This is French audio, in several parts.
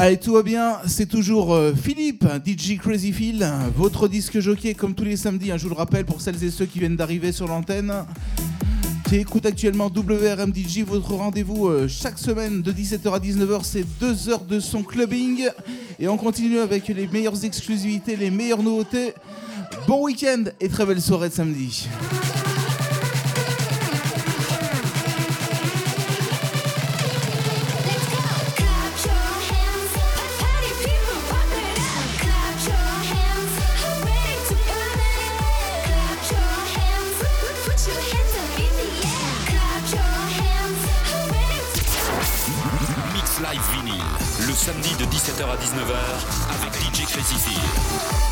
Allez, tout va bien, c'est toujours euh, Philippe, DJ Crazy Phil, votre disque jockey comme tous les samedis, hein, je vous le rappelle pour celles et ceux qui viennent d'arriver sur l'antenne. Qui écoute actuellement WRM DJ, votre rendez-vous euh, chaque semaine de 17h à 19h, c'est 2 heures de son clubbing. Et on continue avec les meilleures exclusivités, les meilleures nouveautés. Bon week-end et très belle soirée de samedi. 17h à 19h avec DJ Crazy.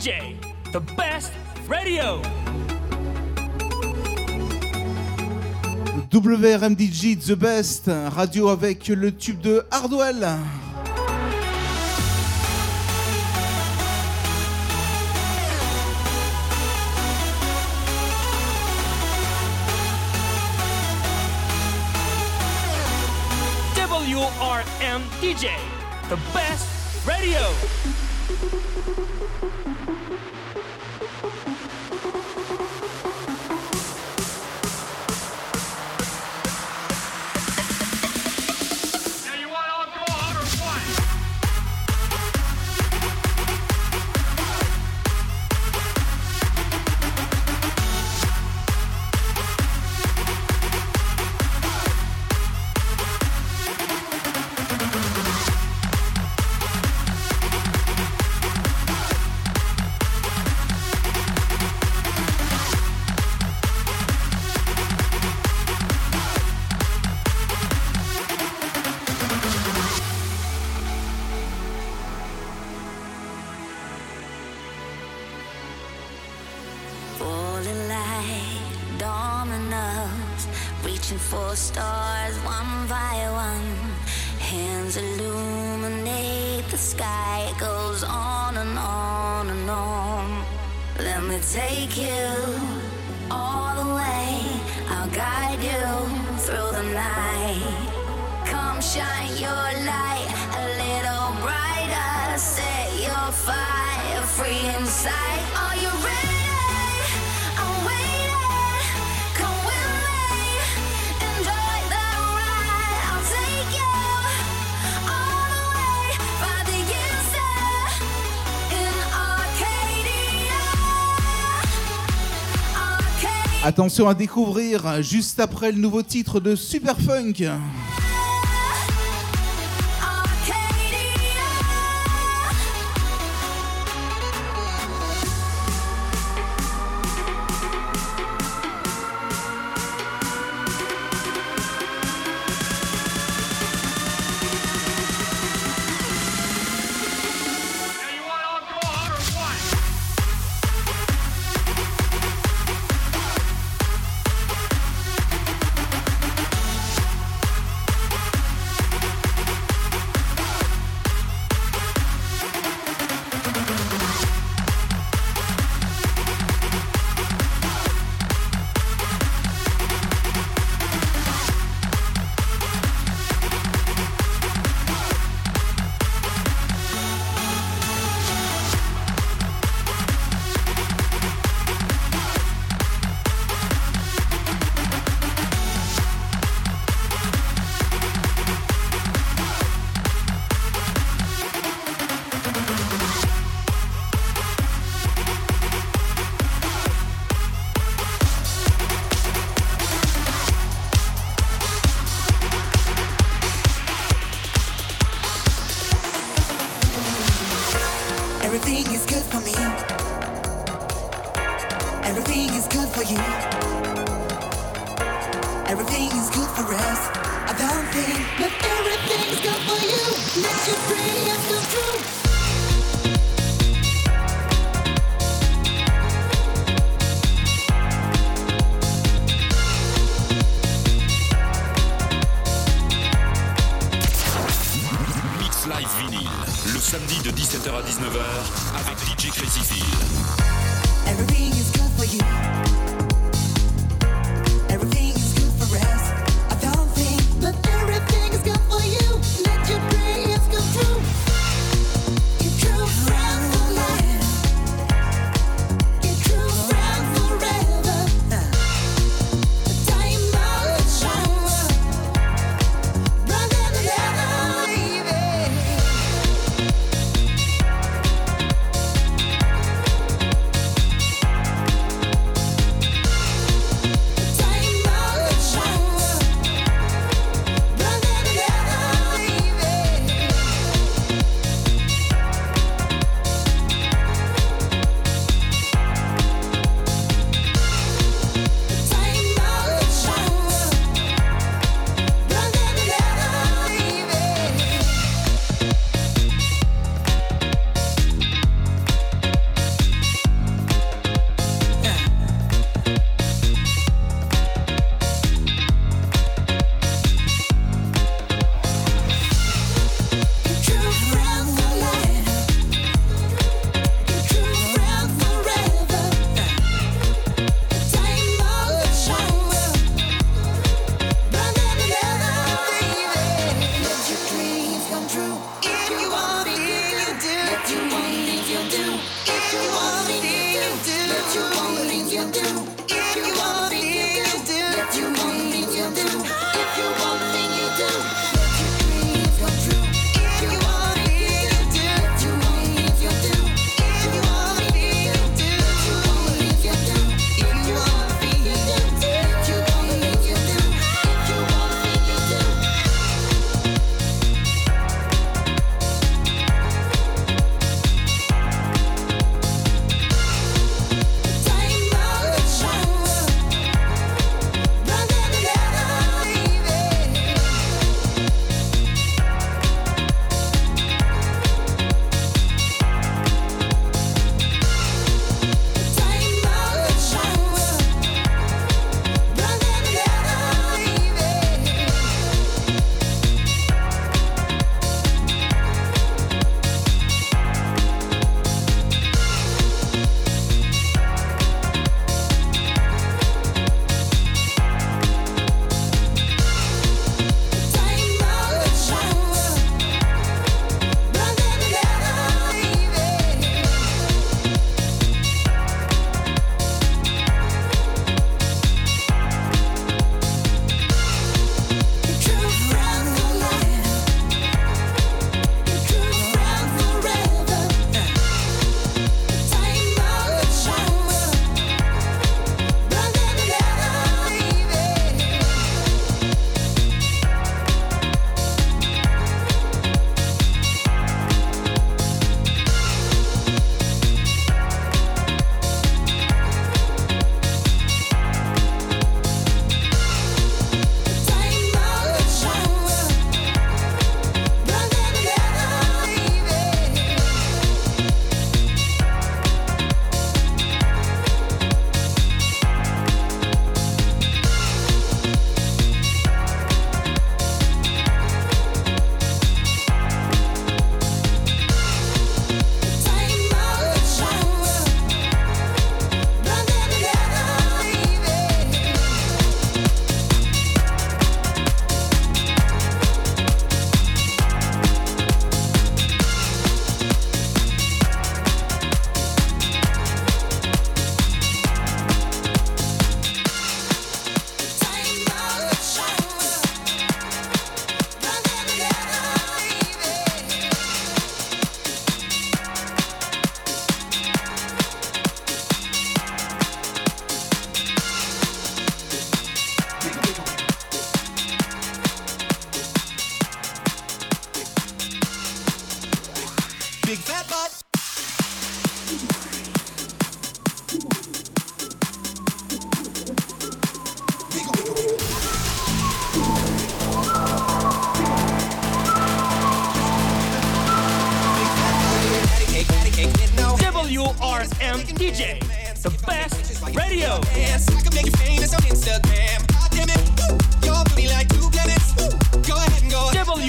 DJ, the best radio. WRMDG The Best, radio avec le tube de Hardwell. WRM DJ, the best radio. illuminate the sky. It goes on and on and on. Let me take you all the way. I'll guide you through the night. Come shine your light a little brighter. Set your fire free inside. Attention à découvrir juste après le nouveau titre de Superfunk.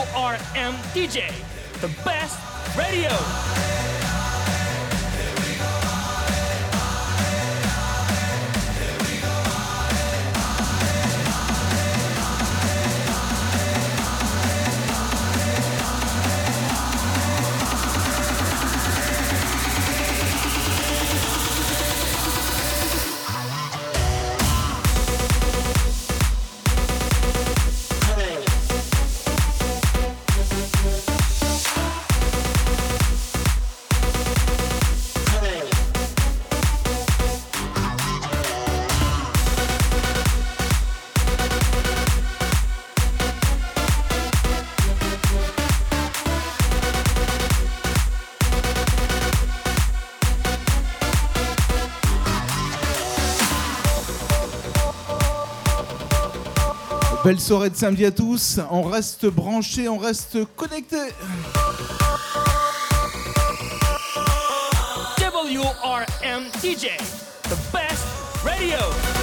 WRMDJ, the best radio. Belle soirée de samedi à tous. On reste branché, on reste connecté. WRMTJ, the best radio.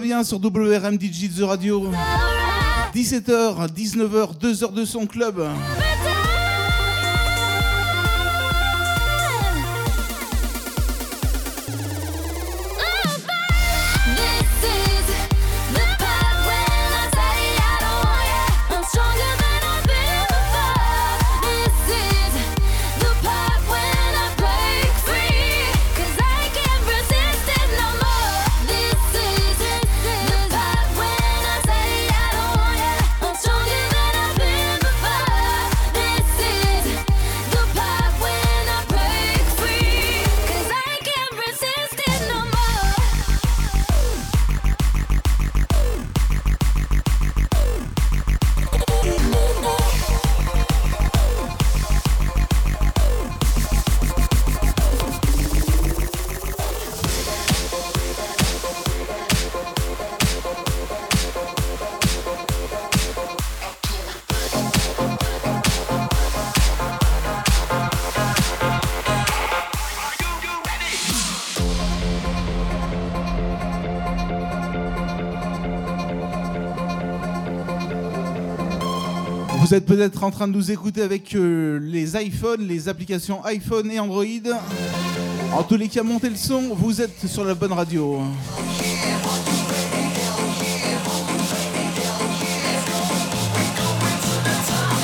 bien sur WRM DJ The Radio. 17h, 19h, 2h de son club. êtes peut-être en train de nous écouter avec euh, les iPhones, les applications iPhone et Android. En tous les cas, montez le son, vous êtes sur la bonne radio.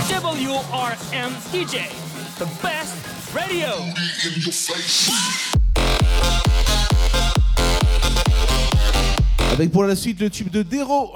WRM DJ, the best radio. Avec pour la suite le tube de Dero.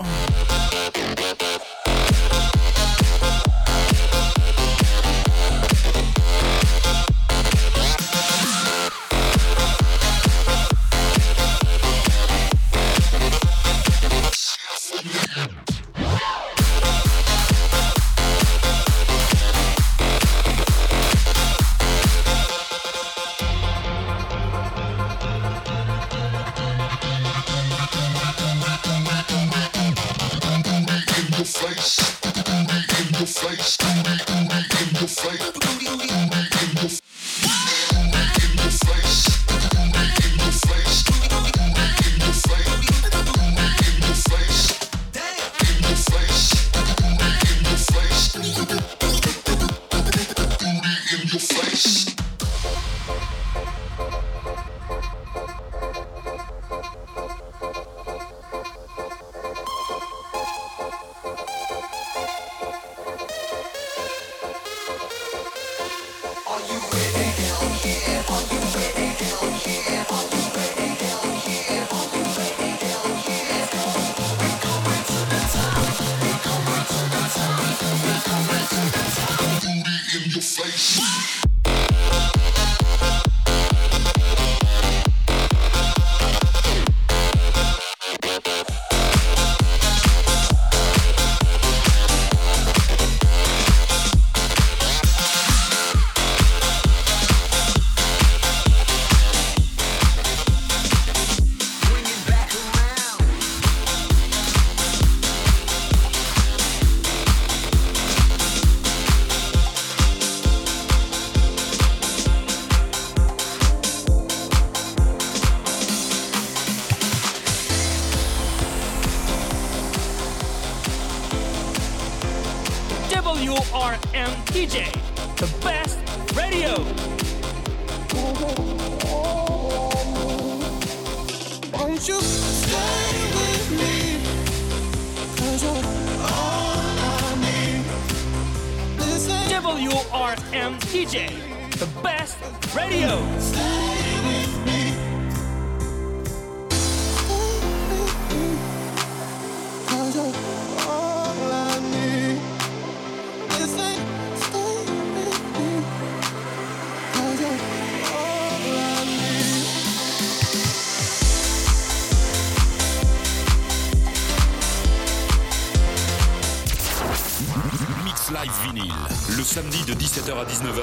Live Vinyl, le samedi de 17h à 19h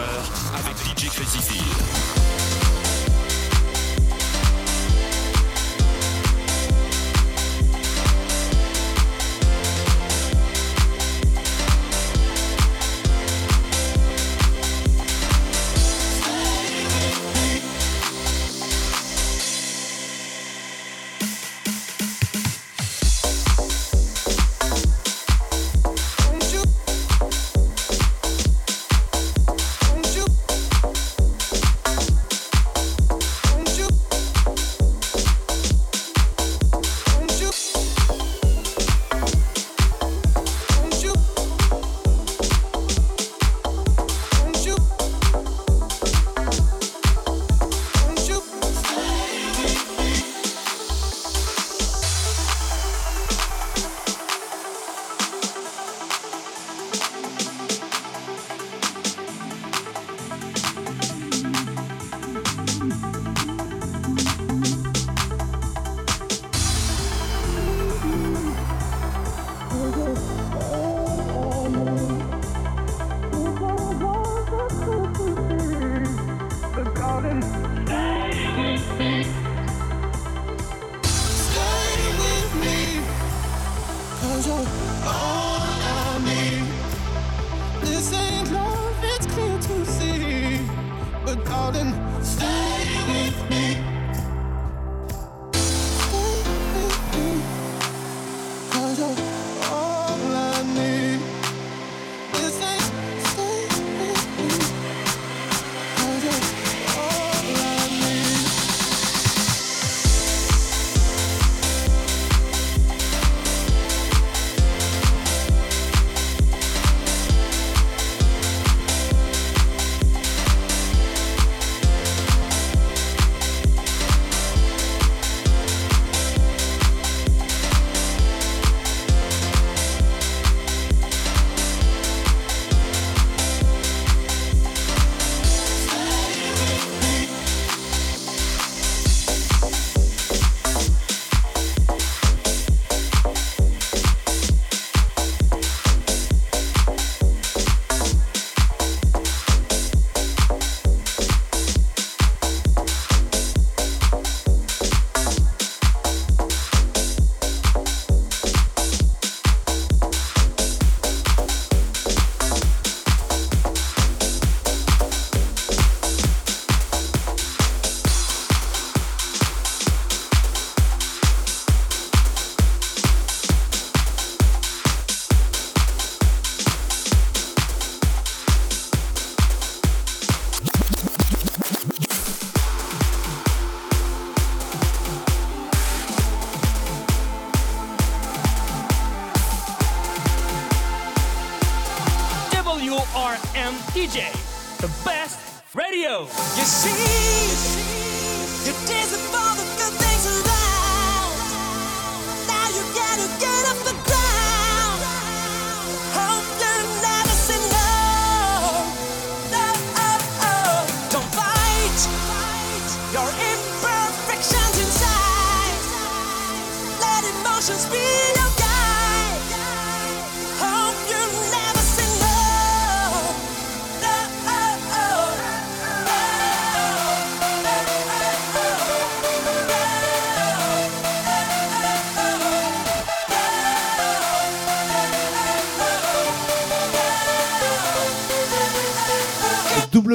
avec DJ Crazy Feel.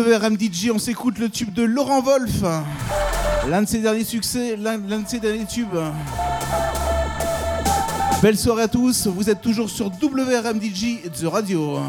WRMDJ, on s'écoute le tube de Laurent Wolf. L'un de ses derniers succès, l'un l'un de ses derniers tubes. Belle soirée à tous, vous êtes toujours sur WRMDJ The Radio.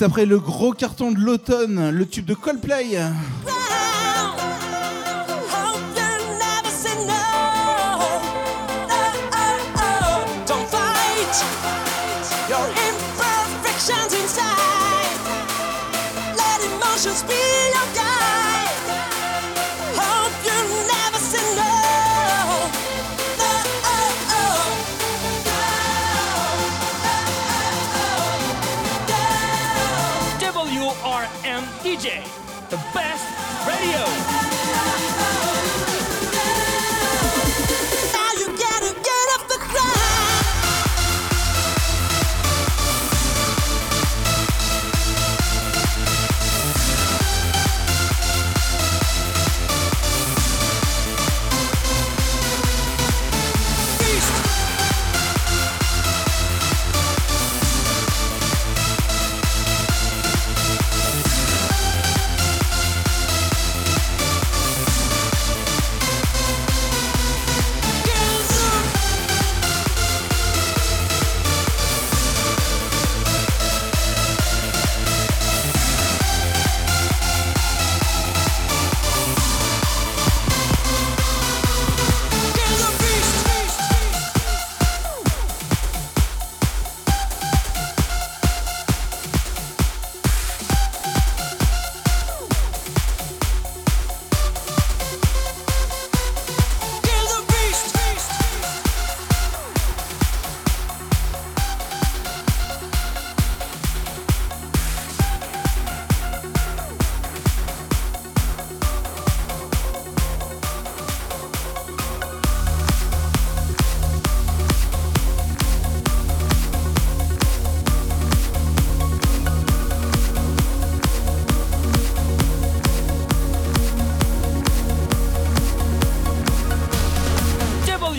Juste après le gros carton de l'automne, le tube de Coldplay. Radio.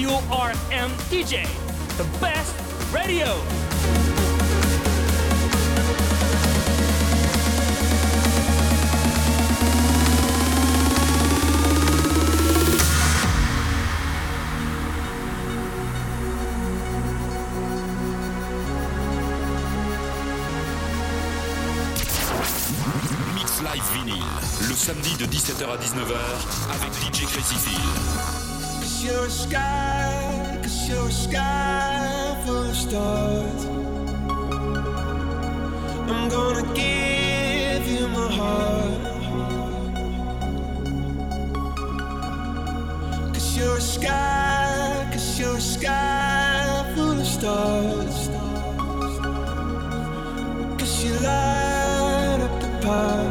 WRM DJ, the best radio. Mix Live Vinyl, le samedi de 17h à 19h avec DJ Crazy. Cause you're a sky, cause you're a sky full of stars. I'm gonna give you my heart. Cause you're a sky, cause you're a sky full of stars. Cause you light up the path.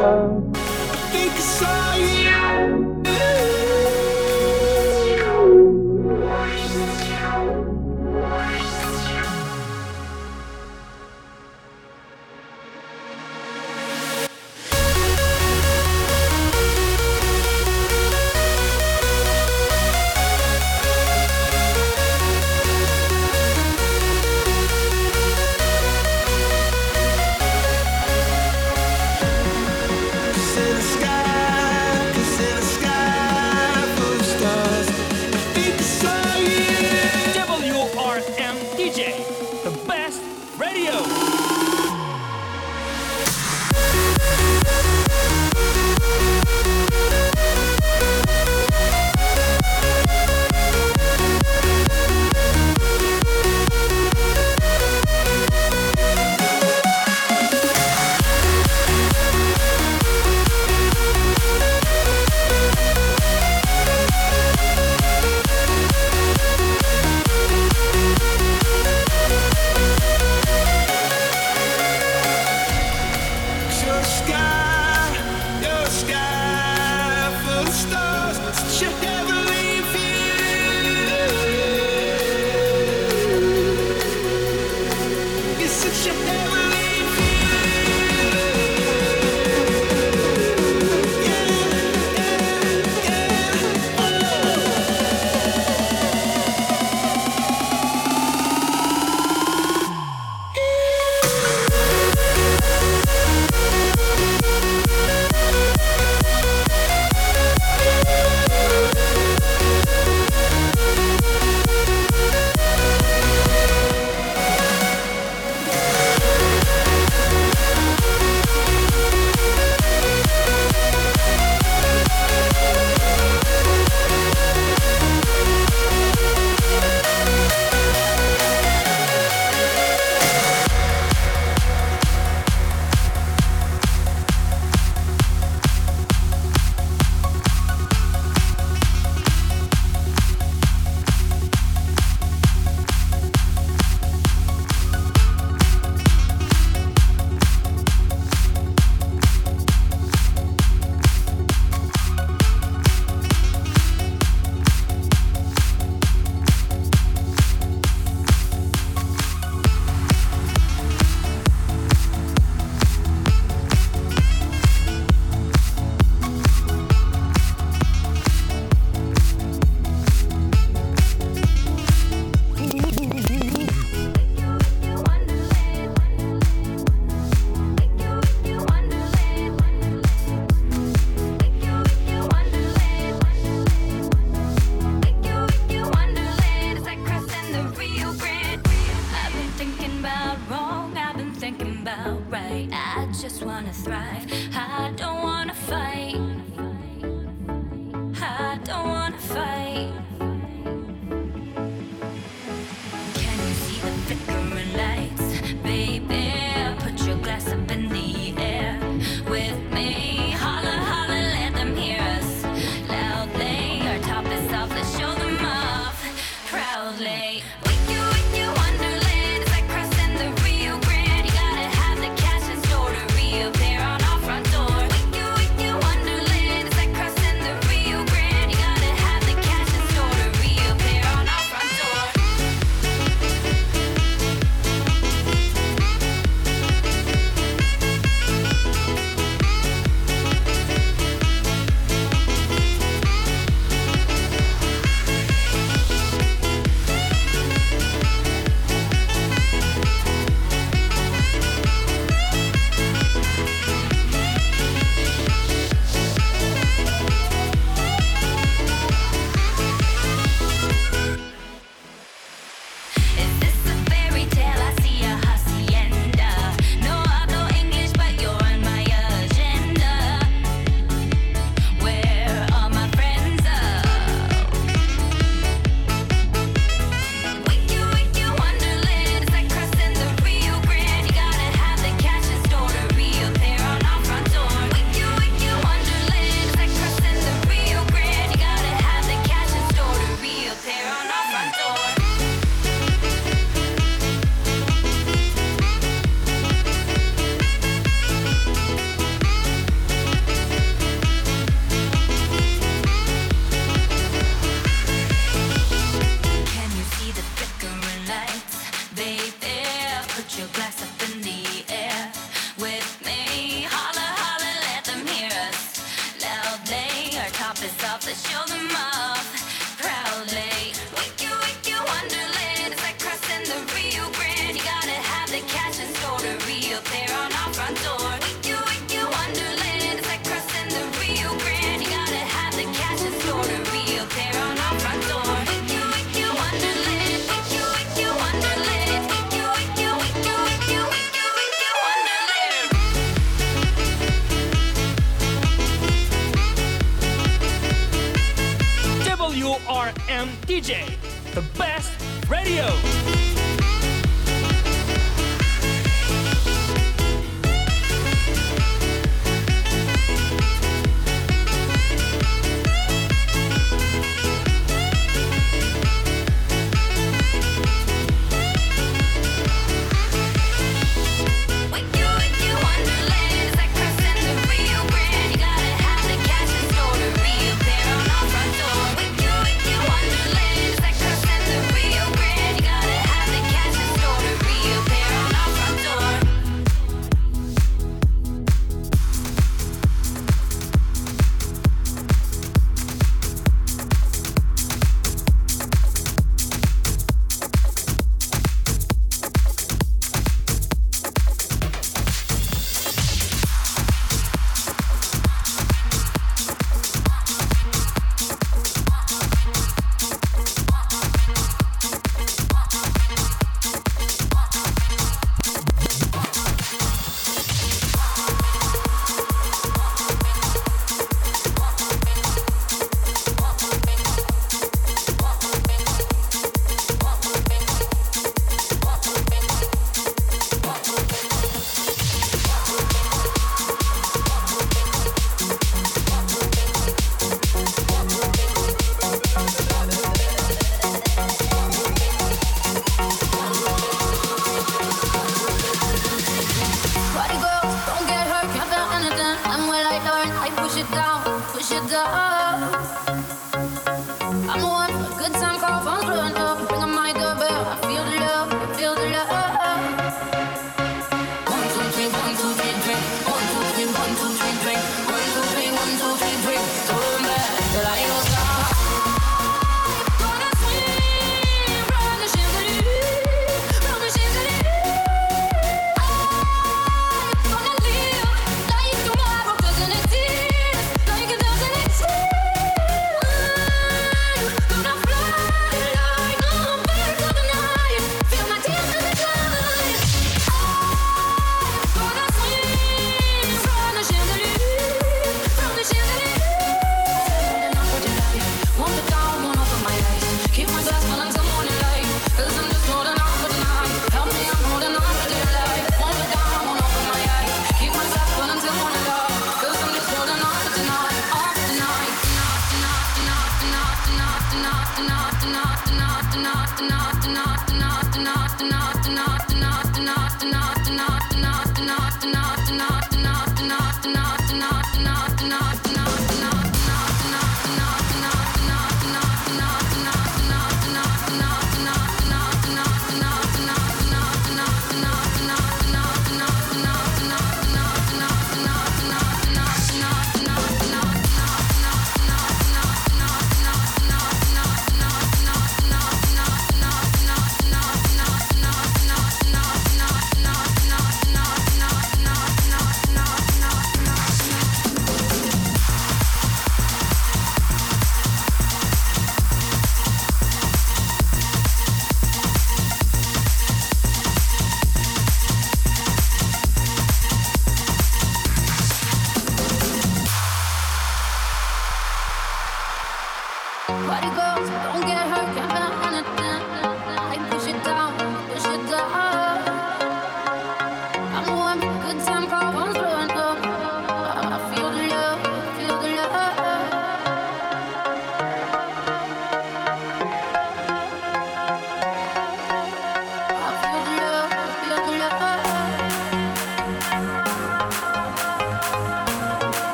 sun.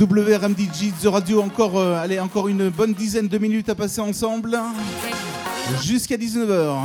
WRMDG The Radio, encore, euh, encore une bonne dizaine de minutes à passer ensemble jusqu'à 19h.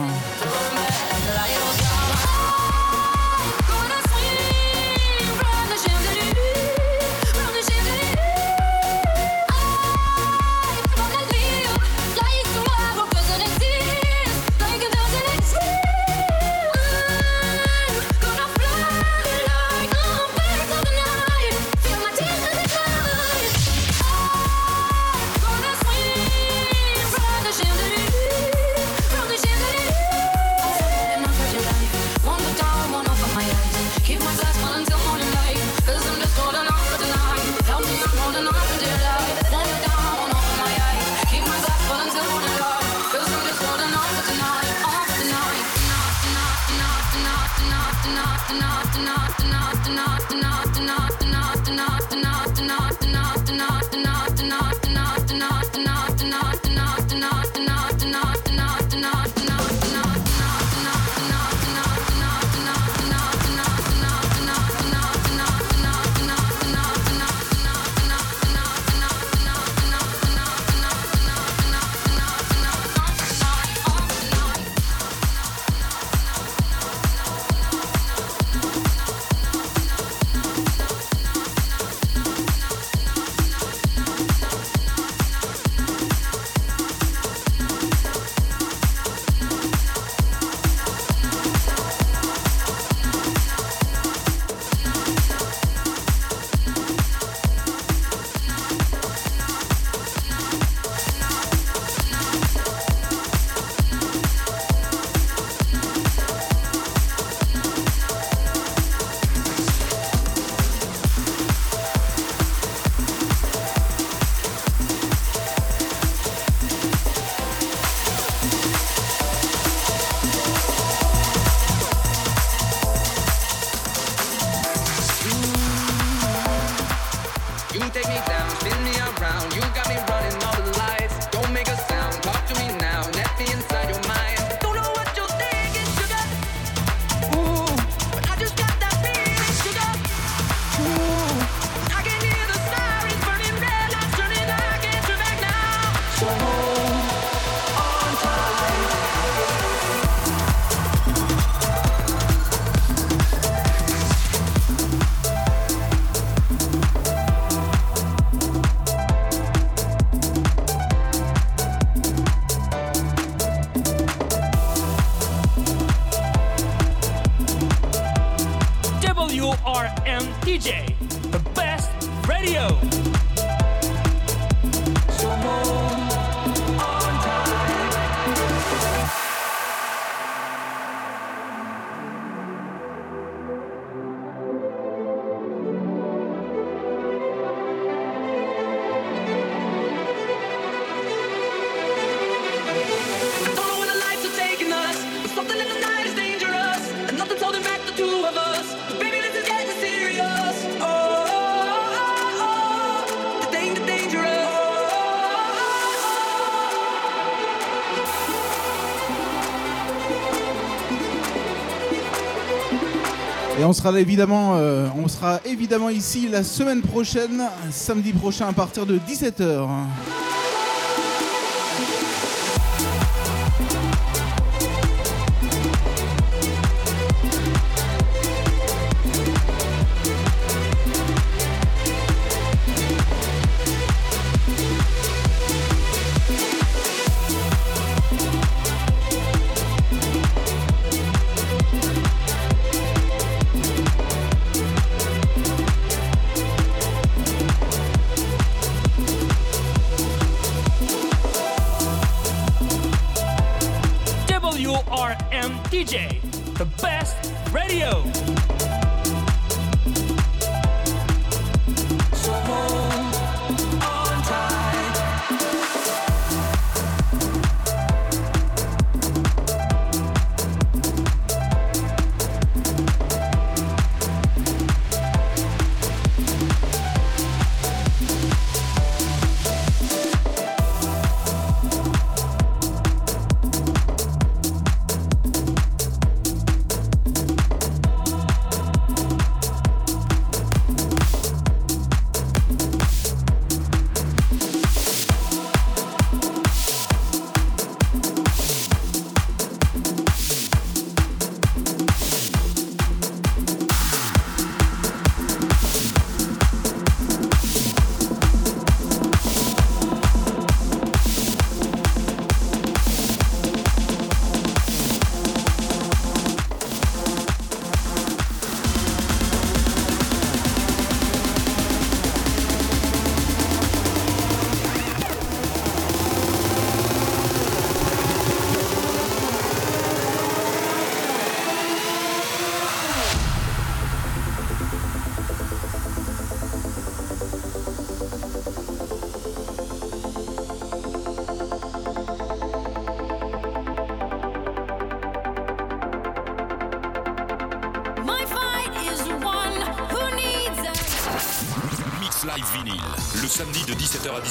Et on sera évidemment, euh, on sera évidemment ici la semaine prochaine, samedi prochain à partir de 17h.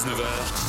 19h.